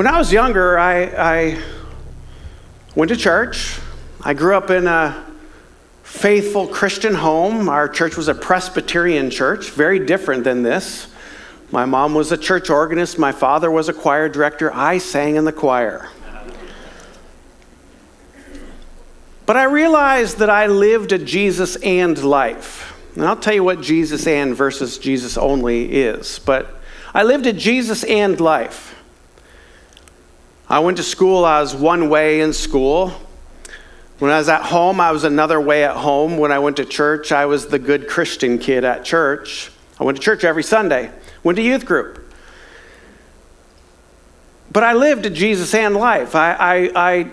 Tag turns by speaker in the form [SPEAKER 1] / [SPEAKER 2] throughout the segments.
[SPEAKER 1] When I was younger, I, I went to church. I grew up in a faithful Christian home. Our church was a Presbyterian church, very different than this. My mom was a church organist, my father was a choir director. I sang in the choir. But I realized that I lived a Jesus and life. And I'll tell you what Jesus and versus Jesus only is. But I lived a Jesus and life. I went to school, I was one way in school. When I was at home, I was another way at home. When I went to church, I was the good Christian kid at church. I went to church every Sunday, went to youth group. But I lived a Jesus and life. I, I, I,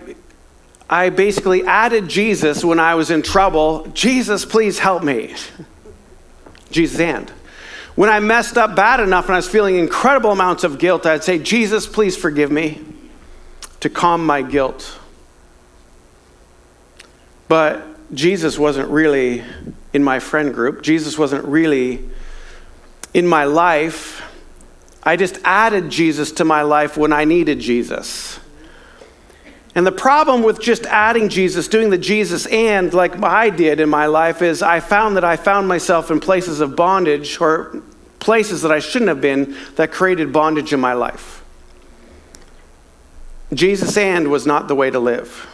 [SPEAKER 1] I basically added Jesus when I was in trouble. Jesus, please help me. Jesus and. When I messed up bad enough and I was feeling incredible amounts of guilt, I'd say, Jesus, please forgive me to calm my guilt. But Jesus wasn't really in my friend group. Jesus wasn't really in my life. I just added Jesus to my life when I needed Jesus. And the problem with just adding Jesus, doing the Jesus and like I did in my life, is I found that I found myself in places of bondage or places that I shouldn't have been that created bondage in my life. Jesus and was not the way to live.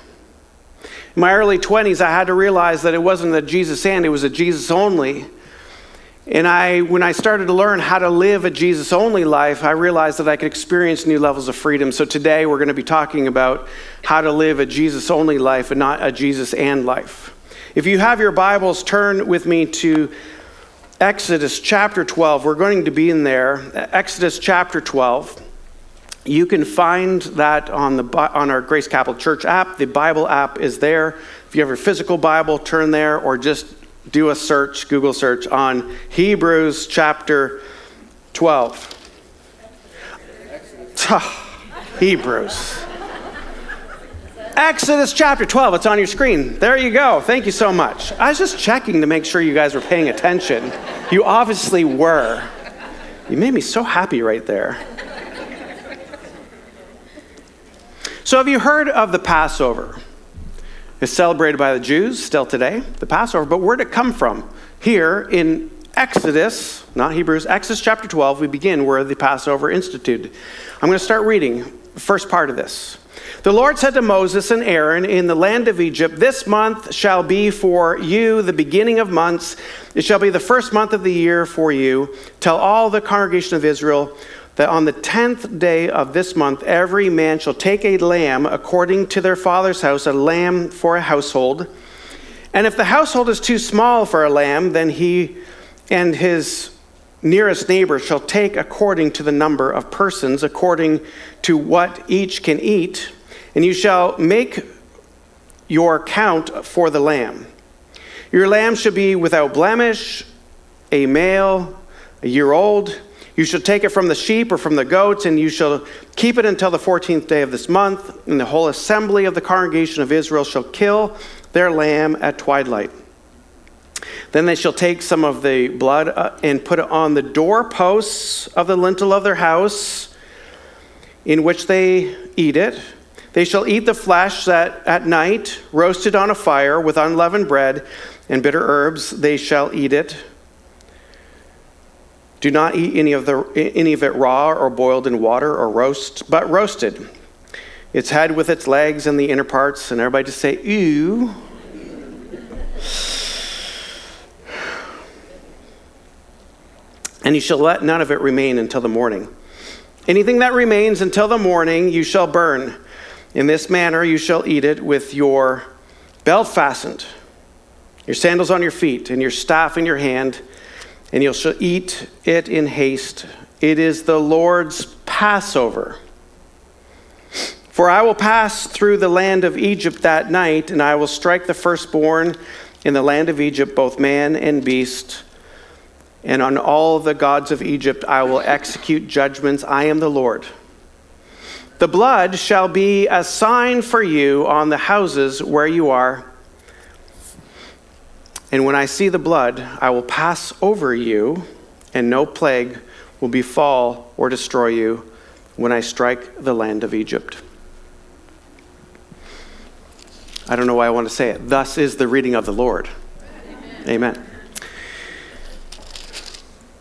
[SPEAKER 1] In my early 20s, I had to realize that it wasn't a Jesus and, it was a Jesus only. And I, when I started to learn how to live a Jesus only life, I realized that I could experience new levels of freedom. So today we're going to be talking about how to live a Jesus only life and not a Jesus and life. If you have your Bibles, turn with me to Exodus chapter 12. We're going to be in there. Exodus chapter 12. You can find that on, the, on our Grace Capital Church app. The Bible app is there. If you have your physical Bible, turn there or just do a search, Google search on Hebrews chapter 12. Hebrews. Exodus chapter 12, it's on your screen. There you go. Thank you so much. I was just checking to make sure you guys were paying attention. You obviously were. You made me so happy right there. So, have you heard of the Passover? It's celebrated by the Jews still today, the Passover, but where did it come from? Here in Exodus, not Hebrews, Exodus chapter 12, we begin where the Passover instituted. I'm going to start reading the first part of this. The Lord said to Moses and Aaron in the land of Egypt, This month shall be for you the beginning of months. It shall be the first month of the year for you. Tell all the congregation of Israel, that on the tenth day of this month every man shall take a lamb according to their father's house, a lamb for a household. And if the household is too small for a lamb, then he and his nearest neighbor shall take according to the number of persons, according to what each can eat. And you shall make your count for the lamb. Your lamb shall be without blemish, a male, a year old. You shall take it from the sheep or from the goats, and you shall keep it until the 14th day of this month. And the whole assembly of the congregation of Israel shall kill their lamb at twilight. Then they shall take some of the blood uh, and put it on the doorposts of the lintel of their house in which they eat it. They shall eat the flesh that at night, roasted on a fire with unleavened bread and bitter herbs, they shall eat it. Do not eat any of, the, any of it raw or boiled in water or roast, but roasted. Its head with its legs and the inner parts, and everybody just say, ew. And you shall let none of it remain until the morning. Anything that remains until the morning you shall burn. In this manner you shall eat it with your belt fastened, your sandals on your feet, and your staff in your hand and you shall eat it in haste. It is the Lord's Passover. For I will pass through the land of Egypt that night, and I will strike the firstborn in the land of Egypt, both man and beast. And on all the gods of Egypt I will execute judgments. I am the Lord. The blood shall be a sign for you on the houses where you are. And when I see the blood, I will pass over you, and no plague will befall or destroy you when I strike the land of Egypt. I don't know why I want to say it. Thus is the reading of the Lord. Amen. Amen.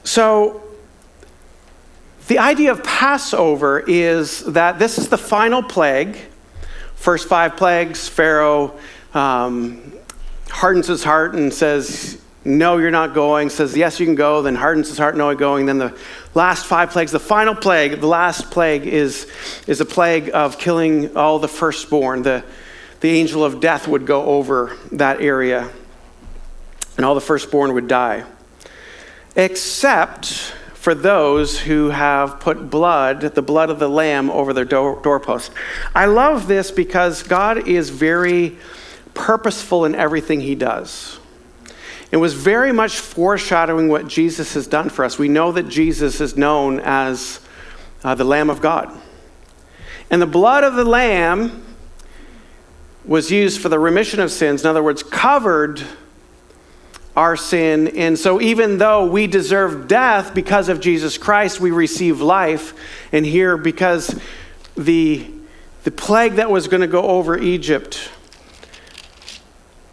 [SPEAKER 1] So, the idea of Passover is that this is the final plague. First five plagues, Pharaoh um, hardens his heart and says, No, you're not going. Says, Yes, you can go. Then hardens his heart, No, I'm going. Then the last five plagues, the final plague, the last plague is, is a plague of killing all the firstborn. The, the angel of death would go over that area, and all the firstborn would die. Except for those who have put blood, the blood of the lamb, over their door, doorpost. I love this because God is very purposeful in everything he does. It was very much foreshadowing what Jesus has done for us. We know that Jesus is known as uh, the Lamb of God. And the blood of the Lamb was used for the remission of sins. In other words, covered our sin. And so, even though we deserve death because of Jesus Christ, we receive life. And here, because the, the plague that was going to go over Egypt,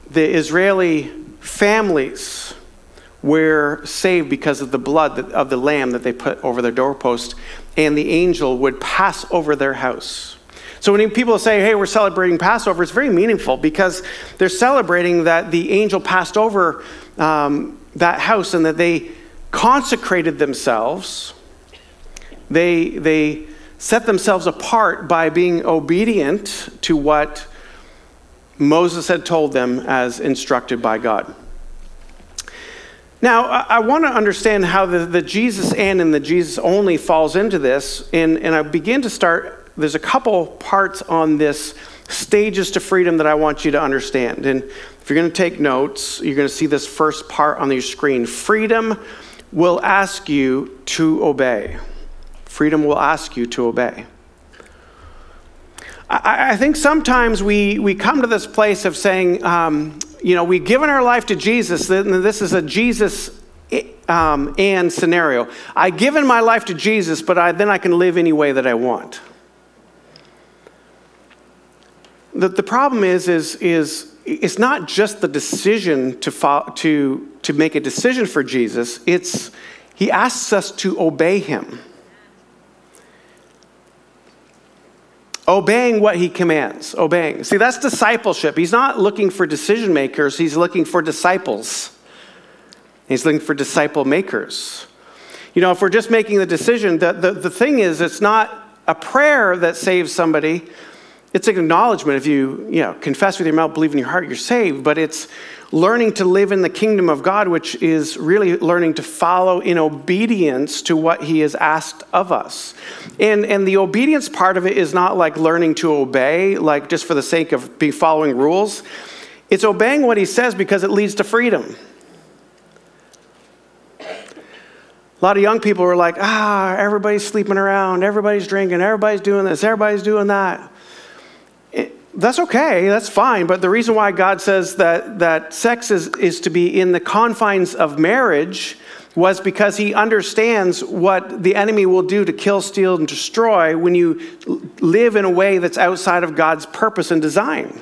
[SPEAKER 1] the Israeli families were saved because of the blood of the lamb that they put over their doorpost, and the angel would pass over their house. So when people say, hey, we're celebrating Passover, it's very meaningful because they're celebrating that the angel passed over um, that house and that they consecrated themselves. They, they set themselves apart by being obedient to what Moses had told them as instructed by God. Now, I, want to understand how the, the, Jesus and and the Jesus only falls into this, and, and I begin to start. There's a couple parts on this stages to freedom that I want you to understand. And if you're going to take notes, you're going to see this first part on your screen. Freedom will ask you to obey. Freedom will ask you to obey. I, I think sometimes we, we come to this place of saying, um, you know, we've given our life to Jesus, and this is a Jesus um, and scenario. I've given my life to Jesus, but I, then I can live any way that I want. The, the problem is, is, is it's not just the decision to, follow, to, to make a decision for Jesus, it's he asks us to obey him. Obeying what he commands, obeying. See, that's discipleship. He's not looking for decision makers, he's looking for disciples. He's looking for disciple makers. You know, if we're just making the decision, the, the, the thing is, it's not a prayer that saves somebody. It's an acknowledgement. If you, you know, confess with your mouth, believe in your heart, you're saved. But it's learning to live in the kingdom of God, which is really learning to follow in obedience to what He has asked of us. And, and the obedience part of it is not like learning to obey, like just for the sake of be following rules. It's obeying what He says because it leads to freedom. A lot of young people are like, ah, everybody's sleeping around, everybody's drinking, everybody's doing this, everybody's doing that that's okay, that's fine. But the reason why God says that, that sex is, is to be in the confines of marriage was because he understands what the enemy will do to kill, steal, and destroy when you live in a way that's outside of God's purpose and design.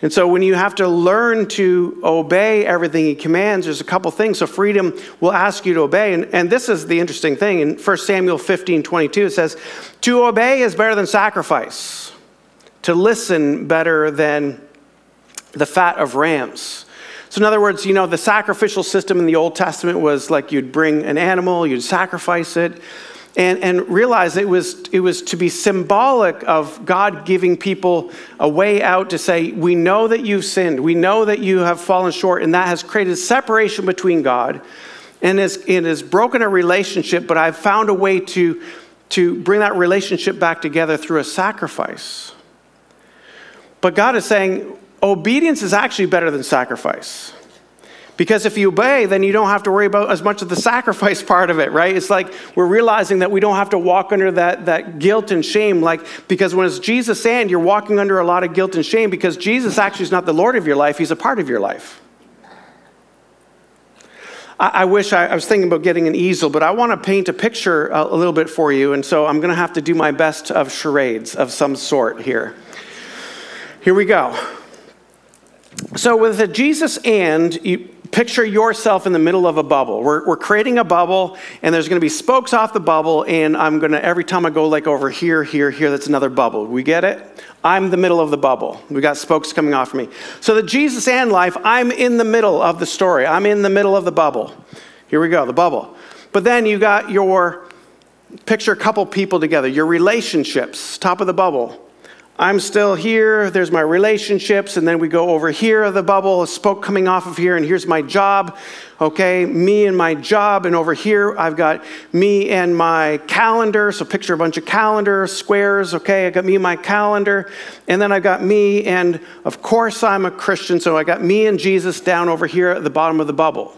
[SPEAKER 1] And so when you have to learn to obey everything he commands, there's a couple things. So freedom will ask you to obey. And, and this is the interesting thing. In 1 Samuel 15, 22, it says, To obey is better than sacrifice to listen better than the fat of rams. So, in other words, you know, the sacrificial system in the Old Testament was like you'd bring an animal, you'd sacrifice it, and, and realize it was, it was to be symbolic of God giving people a way out to say, We know that you've sinned, we know that you have fallen short, and that has created separation between God and it has broken a relationship, but I've found a way to, to bring that relationship back together through a sacrifice. But God is saying obedience is actually better than sacrifice. Because if you obey, then you don't have to worry about as much of the sacrifice part of it, right? It's like we're realizing that we don't have to walk under that, that guilt and shame. Like, because when it's Jesus and you're walking under a lot of guilt and shame because Jesus actually is not the Lord of your life, He's a part of your life. I, I wish I, I, was thinking about getting an easel, but I want to paint a picture a, a little bit for you, and so I'm going to have to do my best of charades of some sort here. Here we go. So, with the Jesus and, you picture yourself in the middle of a bubble. We're, we're creating a bubble, and there's going to be spokes off the bubble, and I'm going to, every time I go like over here, here, here, that's another bubble. We get it? I'm the middle of the bubble. We got spokes coming off of me. So, the Jesus and life, I'm in the middle of the story. I'm in the middle of the bubble. Here we go, the bubble. But then you got your, picture a couple people together, your relationships, top of the bubble. I'm still here, there's my relationships, and then we go over here, the bubble, a spoke coming off of here, and here's my job. Okay, me and my job, and over here I've got me and my calendar. So picture a bunch of calendar squares. Okay, I got me and my calendar, and then I've got me, and of course I'm a Christian, so I got me and Jesus down over here at the bottom of the bubble.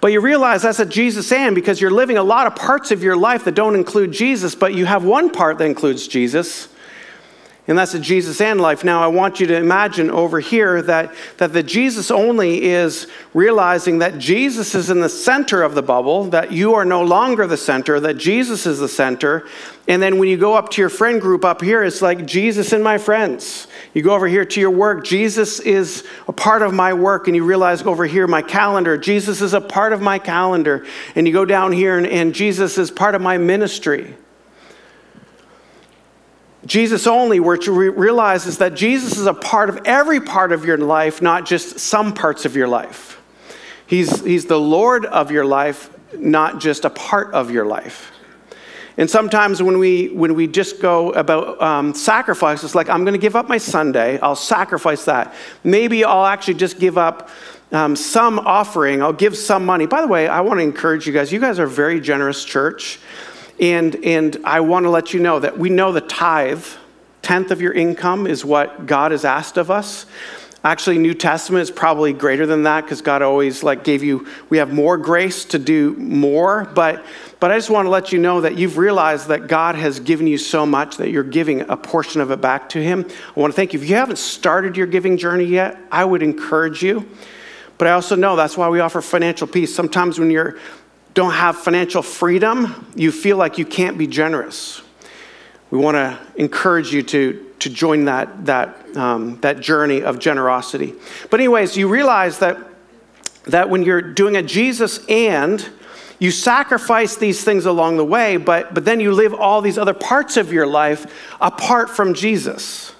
[SPEAKER 1] But you realize that's a Jesus and because you're living a lot of parts of your life that don't include Jesus, but you have one part that includes Jesus. And that's a Jesus and life. Now, I want you to imagine over here that, that the Jesus only is realizing that Jesus is in the center of the bubble, that you are no longer the center, that Jesus is the center. And then when you go up to your friend group up here, it's like Jesus and my friends. You go over here to your work, Jesus is a part of my work. And you realize over here, my calendar, Jesus is a part of my calendar. And you go down here, and, and Jesus is part of my ministry. Jesus only, what you realize is that Jesus is a part of every part of your life, not just some parts of your life. He's, he's the Lord of your life, not just a part of your life. And sometimes when we, when we just go about um, sacrifice, it's like, I'm going to give up my Sunday, I'll sacrifice that. Maybe I'll actually just give up um, some offering, I'll give some money. By the way, I want to encourage you guys, you guys are a very generous church. And, and I want to let you know that we know the tithe, tenth of your income, is what God has asked of us. Actually, New Testament is probably greater than that because God always like gave you. We have more grace to do more, but but I just want to let you know that you've realized that God has given you so much that you're giving a portion of it back to Him. I want to thank you. If you haven't started your giving journey yet, I would encourage you. But I also know that's why we offer financial peace. Sometimes when you're don't have financial freedom, you feel like you can't be generous. We want to encourage you to, to join that, that, um, that journey of generosity. But, anyways, you realize that, that when you're doing a Jesus and, you sacrifice these things along the way, but, but then you live all these other parts of your life apart from Jesus.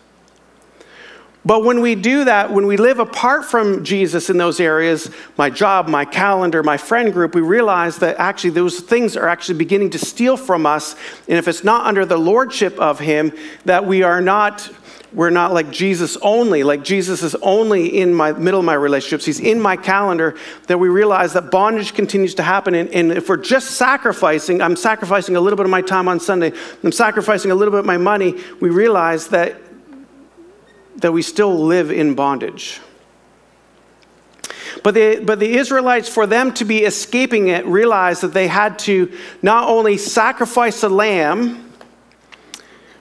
[SPEAKER 1] But when we do that, when we live apart from Jesus in those areas, my job, my calendar, my friend group, we realize that actually those things are actually beginning to steal from us. And if it's not under the lordship of Him, that we are not. We're not like Jesus only, like Jesus is only in my middle of my relationships. He's in my calendar. That we realize that bondage continues to happen. And, and if we're just sacrificing, I'm sacrificing a little bit of my time on Sunday, I'm sacrificing a little bit of my money, we realize that that we still live in bondage. But the, but the Israelites, for them to be escaping it, realized that they had to not only sacrifice a lamb,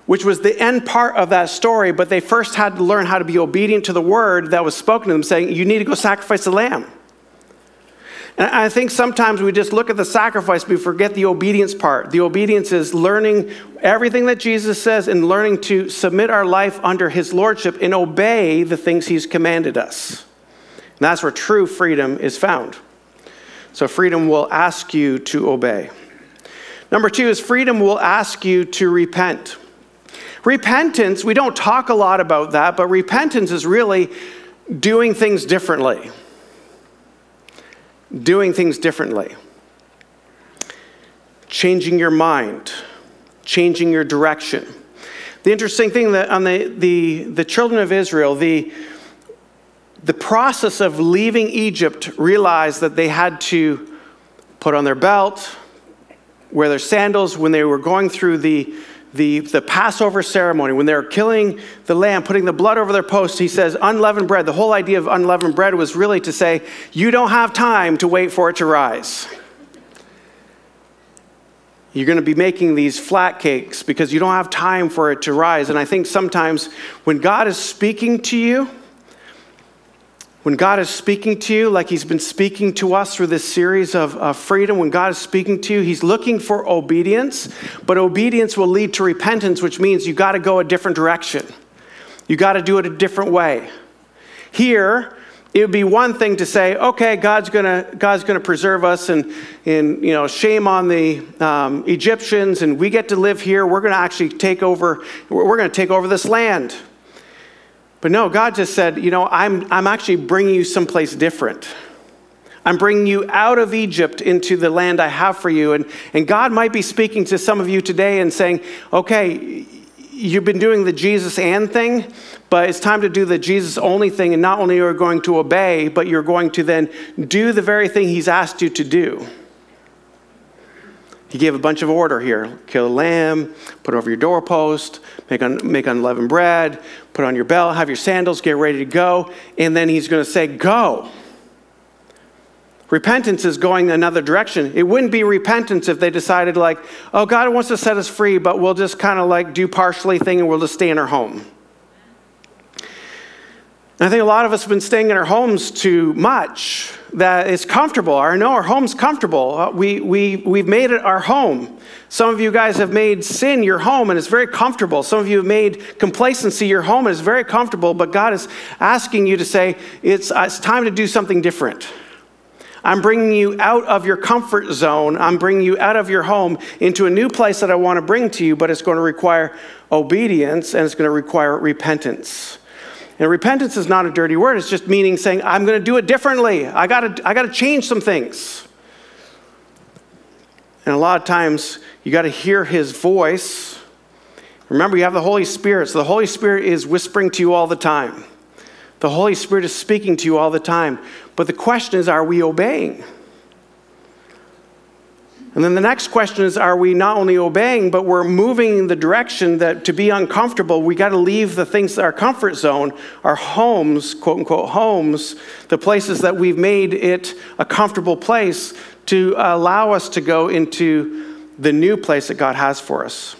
[SPEAKER 1] which was the end part of that story, but they first had to learn how to be obedient to the word that was spoken to them, saying, You need to go sacrifice a lamb. And I think sometimes we just look at the sacrifice, we forget the obedience part. The obedience is learning everything that Jesus says and learning to submit our life under his lordship and obey the things he's commanded us. And that's where true freedom is found. So, freedom will ask you to obey. Number two is freedom will ask you to repent. Repentance, we don't talk a lot about that, but repentance is really doing things differently doing things differently, changing your mind, changing your direction. The interesting thing that on the, the, the children of Israel, the, the process of leaving Egypt realized that they had to put on their belt, wear their sandals when they were going through the the, the Passover ceremony, when they're killing the lamb, putting the blood over their post, he says, unleavened bread. The whole idea of unleavened bread was really to say, you don't have time to wait for it to rise. You're going to be making these flat cakes because you don't have time for it to rise. And I think sometimes when God is speaking to you, when God is speaking to you, like He's been speaking to us through this series of uh, freedom, when God is speaking to you, He's looking for obedience, but obedience will lead to repentance, which means you got to go a different direction. You got to do it a different way. Here, it would be one thing to say, okay, God's gonna God's gonna preserve us, and and you know, shame on the um, Egyptians, and we get to live here. We're gonna actually take over. We're gonna take over this land. But no, God just said, you know, I'm, I'm actually bringing you someplace different. I'm bringing you out of Egypt into the land I have for you. And, and God might be speaking to some of you today and saying, okay, you've been doing the Jesus and thing, but it's time to do the Jesus only thing. And not only are you going to obey, but you're going to then do the very thing He's asked you to do. He gave a bunch of order here kill a lamb, put it over your doorpost, make, un, make unleavened bread, put on your belt, have your sandals, get ready to go. And then he's going to say, Go. Repentance is going another direction. It wouldn't be repentance if they decided, like, oh, God wants to set us free, but we'll just kind of like do partially thing and we'll just stay in our home. And I think a lot of us have been staying in our homes too much that it's comfortable. I know our home's comfortable. Uh, we, we, we've made it our home. Some of you guys have made sin your home and it's very comfortable. Some of you have made complacency your home and it's very comfortable, but God is asking you to say, it's, uh, it's time to do something different. I'm bringing you out of your comfort zone. I'm bringing you out of your home into a new place that I want to bring to you, but it's going to require obedience and it's going to require repentance. And repentance is not a dirty word, it's just meaning saying, I'm going to do it differently. I got to I got to change some things. And a lot of times, you got to hear his voice. Remember, you have the Holy Spirit, so the Holy Spirit is whispering to you all the time. The Holy Spirit is speaking to you all the time. But the question is, are we obeying? And then the next question is are we not only obeying, but we're moving in the direction that to be uncomfortable, we got to leave the things our comfort zone, our homes, quote unquote homes, the places that we've made it a comfortable place to allow us to go into the new place that God has for us.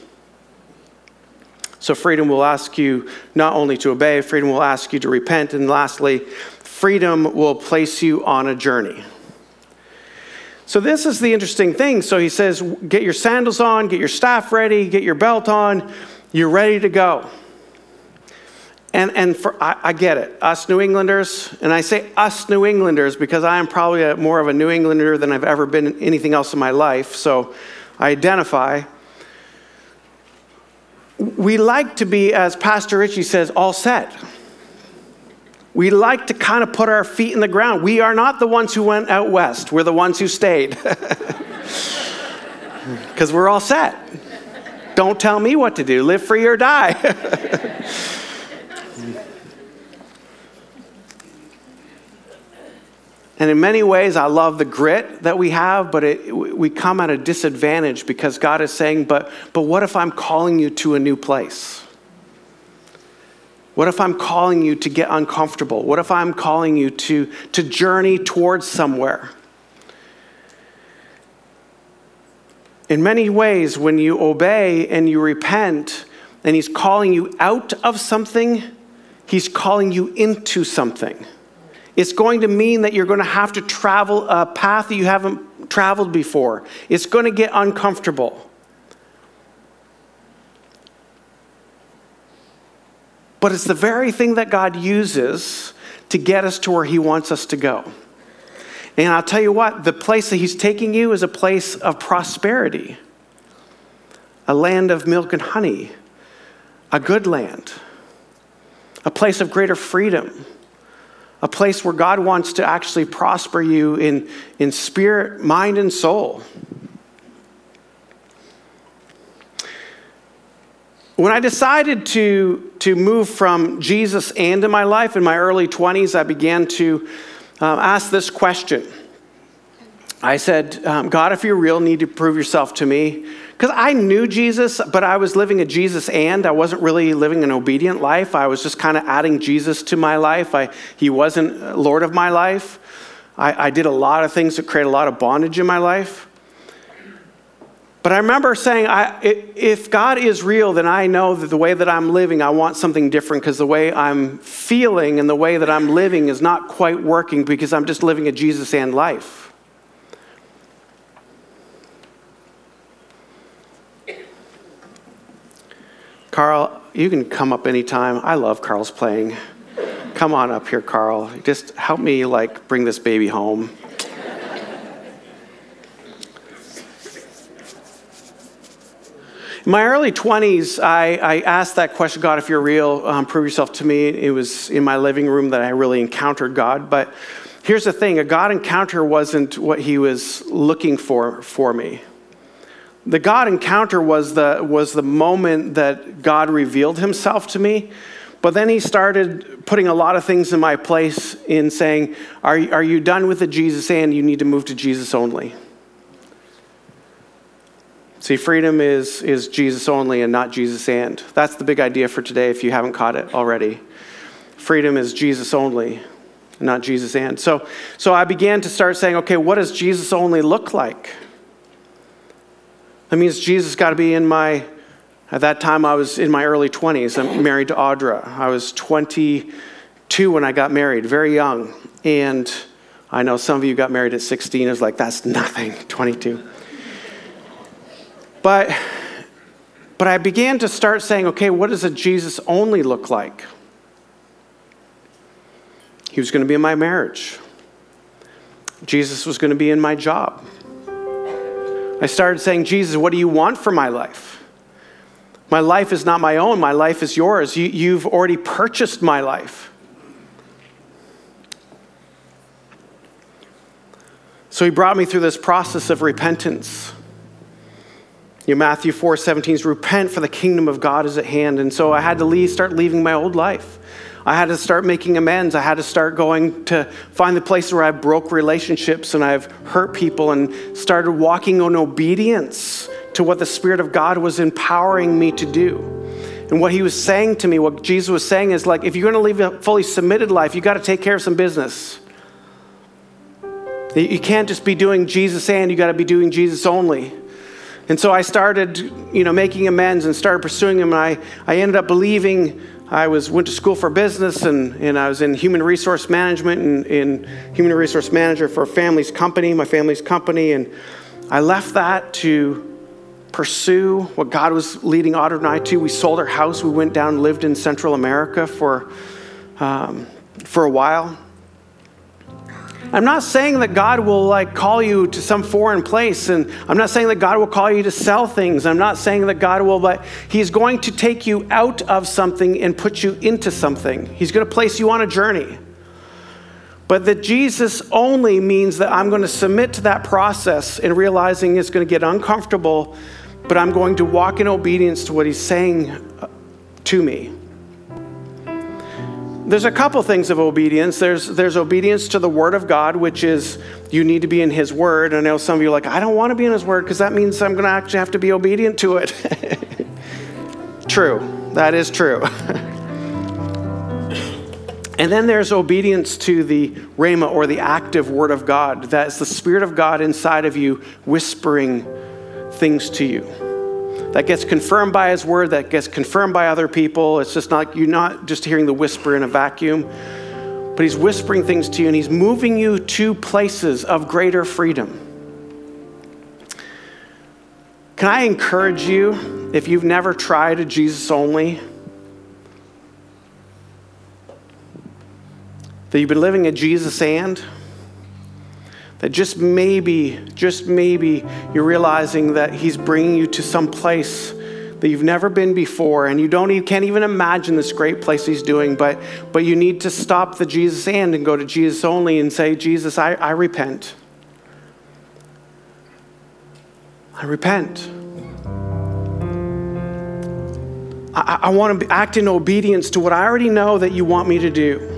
[SPEAKER 1] So, freedom will ask you not only to obey, freedom will ask you to repent. And lastly, freedom will place you on a journey. So, this is the interesting thing. So, he says, Get your sandals on, get your staff ready, get your belt on, you're ready to go. And, and for, I, I, get it, us New Englanders, and I say us New Englanders because I am probably a, more of a New Englander than I've ever been anything else in my life, so I identify. We like to be, as Pastor Richie says, all set we like to kind of put our feet in the ground. We are not the ones who went out west, we're the ones who stayed. Because we're all set. Don't tell me what to do, live free or die. and in many ways, I love the grit that we have, but it, we come at a disadvantage because God is saying, but, but what if I'm calling you to a new place? What if I'm calling you to get uncomfortable? What if I'm calling you to, to journey towards somewhere? In many ways, when you obey and you repent, and He's calling you out of something, He's calling you into something. It's going to mean that you're going to have to travel a path that you haven't traveled before. It's going to get uncomfortable. But it's the very thing that God uses to get us to where He wants us to go. And I'll tell you what, the place that He's taking you is a place of prosperity, a land of milk and honey, a good land, a place of greater freedom, a place where God wants to actually prosper you in, in spirit, mind, and soul. When I decided to, to move from Jesus and in my life in my early 20s, I began to uh, ask this question. I said, um, God, if you're real, need to prove yourself to me. Because I knew Jesus, but I was living a Jesus and. I wasn't really living an obedient life. I was just kind of adding Jesus to my life. I, he wasn't Lord of my life. I, I did a lot of things that create a lot of bondage in my life. But I remember saying, I, if God is real, then I know that the way that I'm living, I want something different because the way I'm feeling and the way that I'm living is not quite working because I'm just living a Jesus and life. Carl, you can come up anytime. I love Carl's playing. Come on up here, Carl. Just help me like bring this baby home. In my early 20s, I, I, asked that question God, if you're real, um, prove yourself to me. It was in my living room that I really encountered God. But here's the thing a God encounter wasn't what he was looking for for me. The God encounter was the, was the moment that God revealed himself to me. But then he started putting a lot of things in my place in saying, Are, are you done with the Jesus and you need to move to Jesus only? See, freedom is, is Jesus only and not Jesus and. That's the big idea for today if you haven't caught it already. Freedom is Jesus only, not Jesus and. So, so I began to start saying, okay, what does Jesus only look like? That means Jesus got to be in my, at that time I was in my early 20s. I'm married to Audra. I was 22 when I got married, very young. And I know some of you got married at 16. It's like, that's nothing, 22. But, but I began to start saying, okay, what does a Jesus only look like? He was going to be in my marriage. Jesus was going to be in my job. I started saying, Jesus, what do you want for my life? My life is not my own, my life is yours. You, you've already purchased my life. So he brought me through this process of repentance. You know, Matthew 4 17 is repent for the kingdom of God is at hand. And so I had to leave, start leaving my old life. I had to start making amends. I had to start going to find the places where I broke relationships and I've hurt people and started walking in obedience to what the Spirit of God was empowering me to do. And what he was saying to me, what Jesus was saying is like, if you're going to live a fully submitted life, you got to take care of some business. You can't just be doing Jesus and you got to be doing Jesus only. And so I started, you know, making amends and started pursuing him. And I, I ended up believing I was went to school for business and, and I was in human resource management and in human resource manager for a family's company, my family's company. And I left that to pursue what God was leading Audra and I to. We sold our house. We went down lived in Central America for, um, for a while. I'm not saying that God will like call you to some foreign place and I'm not saying that God will call you to sell things. I'm not saying that God will but he's going to take you out of something and put you into something. He's going to place you on a journey. But that Jesus only means that I'm going to submit to that process and realizing it's going to get uncomfortable, but I'm going to walk in obedience to what he's saying uh, to me there's a couple things of obedience. There's, there's obedience to the Word of God, which is you need to be in His Word. I know some of you are like, I don't want to be in His Word because that means I'm going to actually have to be obedient to it. true. That is true. and then there's obedience to the Rhema or the active Word of God. That's the Spirit of God inside of you whispering things to you that gets confirmed by his word, that gets confirmed by other people. It's just not, you're not just hearing the whisper in a vacuum, but he's whispering things to you and he's moving you to places of greater freedom. Can I encourage you, if you've never tried a Jesus only, that you've been living a Jesus and, that just maybe, just maybe, you're realizing that He's bringing you to some place that you've never been before, and you don't, you can't even imagine this great place He's doing. But, but you need to stop the Jesus and and go to Jesus only and say, Jesus, I, I repent. I repent. I, I want to act in obedience to what I already know that you want me to do.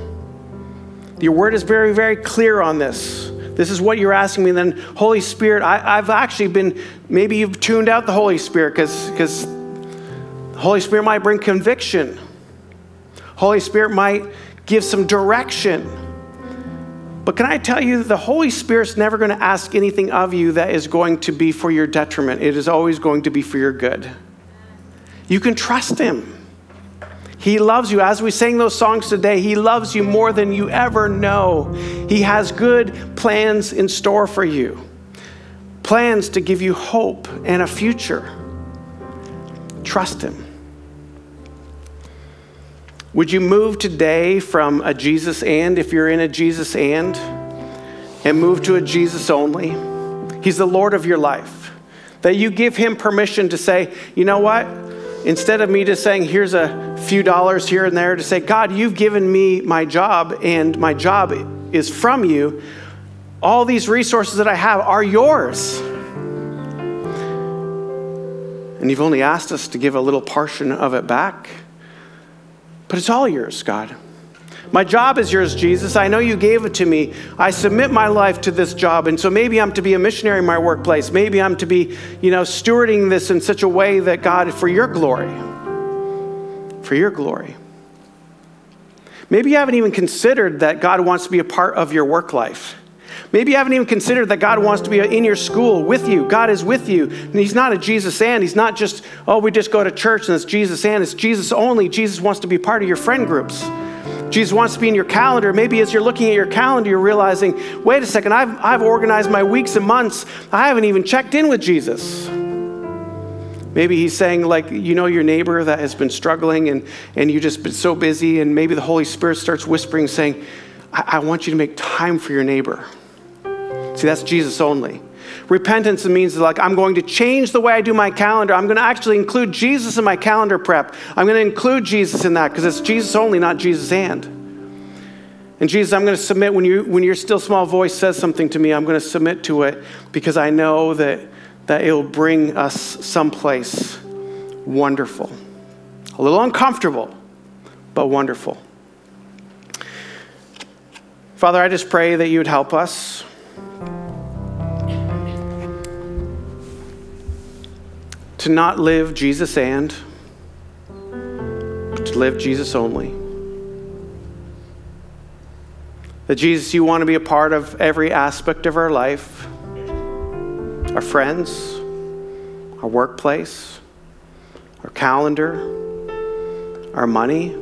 [SPEAKER 1] Your word is very, very clear on this. This is what you're asking me. And then, Holy Spirit, I, have actually been, maybe you've tuned out the Holy Spirit because the Holy Spirit might bring conviction. Holy Spirit might give some direction. But can I tell you, that the Holy Spirit's never going to ask anything of you that is going to be for your detriment. It is always going to be for your good. You can trust Him. He loves you. As we sang those songs today, He loves you more than you ever know. He has good plans in store for you, plans to give you hope and a future. Trust Him. Would you move today from a Jesus and, if you're in a Jesus and, and move to a Jesus only? He's the Lord of your life. That you give Him permission to say, you know what? Instead of me just saying, here's a few dollars here and there, to say, God, you've given me my job, and my job is from you. All these resources that I have are yours. And you've only asked us to give a little portion of it back. But it's all yours, God. My job is yours, Jesus. I know you gave it to me. I submit my life to this job. And so maybe I'm to be a missionary in my workplace. Maybe I'm to be, you know, stewarding this in such a way that God, for your glory, for your glory. Maybe you haven't even considered that God wants to be a part of your work life. Maybe you haven't even considered that God wants to be in your school with you. God is with you. And He's not a Jesus and. He's not just, oh, we just go to church and it's Jesus and. It's Jesus only. Jesus wants to be part of your friend groups. Jesus wants to be in your calendar. Maybe as you're looking at your calendar, you're realizing, wait a second, I've, I've organized my weeks and months. I haven't even checked in with Jesus. Maybe he's saying, like, you know, your neighbor that has been struggling and, and you just been so busy, and maybe the Holy Spirit starts whispering, saying, I, I want you to make time for your neighbor. See, that's Jesus only. Repentance means like I'm going to change the way I do my calendar. I'm going to actually include Jesus in my calendar prep. I'm going to include Jesus in that because it's Jesus only, not Jesus and. And Jesus, I'm going to submit when, you, when your still small voice says something to me, I'm going to submit to it because I know that, that it will bring us someplace wonderful. A little uncomfortable, but wonderful. Father, I just pray that you would help us. to not live Jesus and, but to live Jesus only. That Jesus, you want to be a part of every aspect of our life our friends, our workplace, our calendar, our money.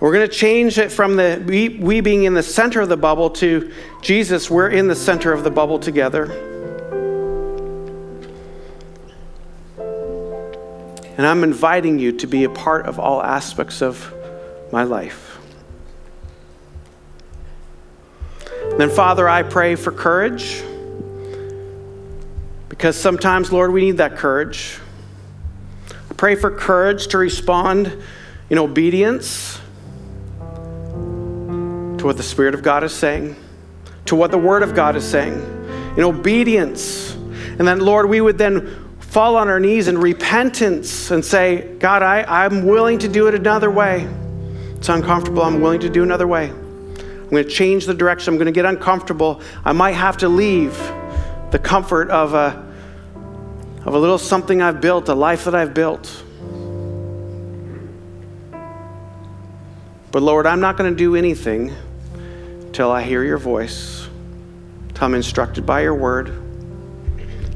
[SPEAKER 1] We're going to change it from the we, we being in the center of the bubble to Jesus, we're in the center of the bubble together. And I'm inviting you to be a part of all aspects of my life. Then, Father, I pray for courage because sometimes, Lord, we need that courage. I pray for courage to respond in obedience to what the Spirit of God is saying, to what the Word of God is saying, in obedience. And then, Lord, we would then fall on our knees in repentance and say, God, I, I'm willing to do it another way. It's uncomfortable. I'm willing to do another way. I'm going to change the direction. I'm going to get uncomfortable. I might have to leave the comfort of a, of a little something I've built, a life that I've built. But Lord, I'm not going to do anything till I hear your voice, till I'm instructed by your word.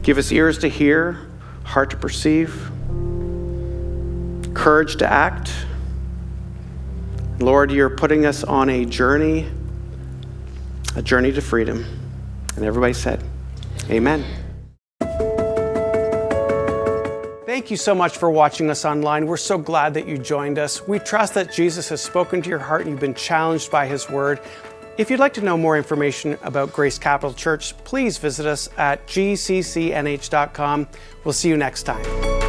[SPEAKER 1] Give us ears to hear heart to perceive, courage to act. Lord, you're putting us on a journey, a journey to freedom. And everybody said, Amen. Thank you so much for watching us online. We're so glad that you joined us. We trust that Jesus has spoken to your heart and you've been challenged by his word. If you'd like to know more information about Grace Capital Church, please visit us at gccnh.com. We'll see you next time.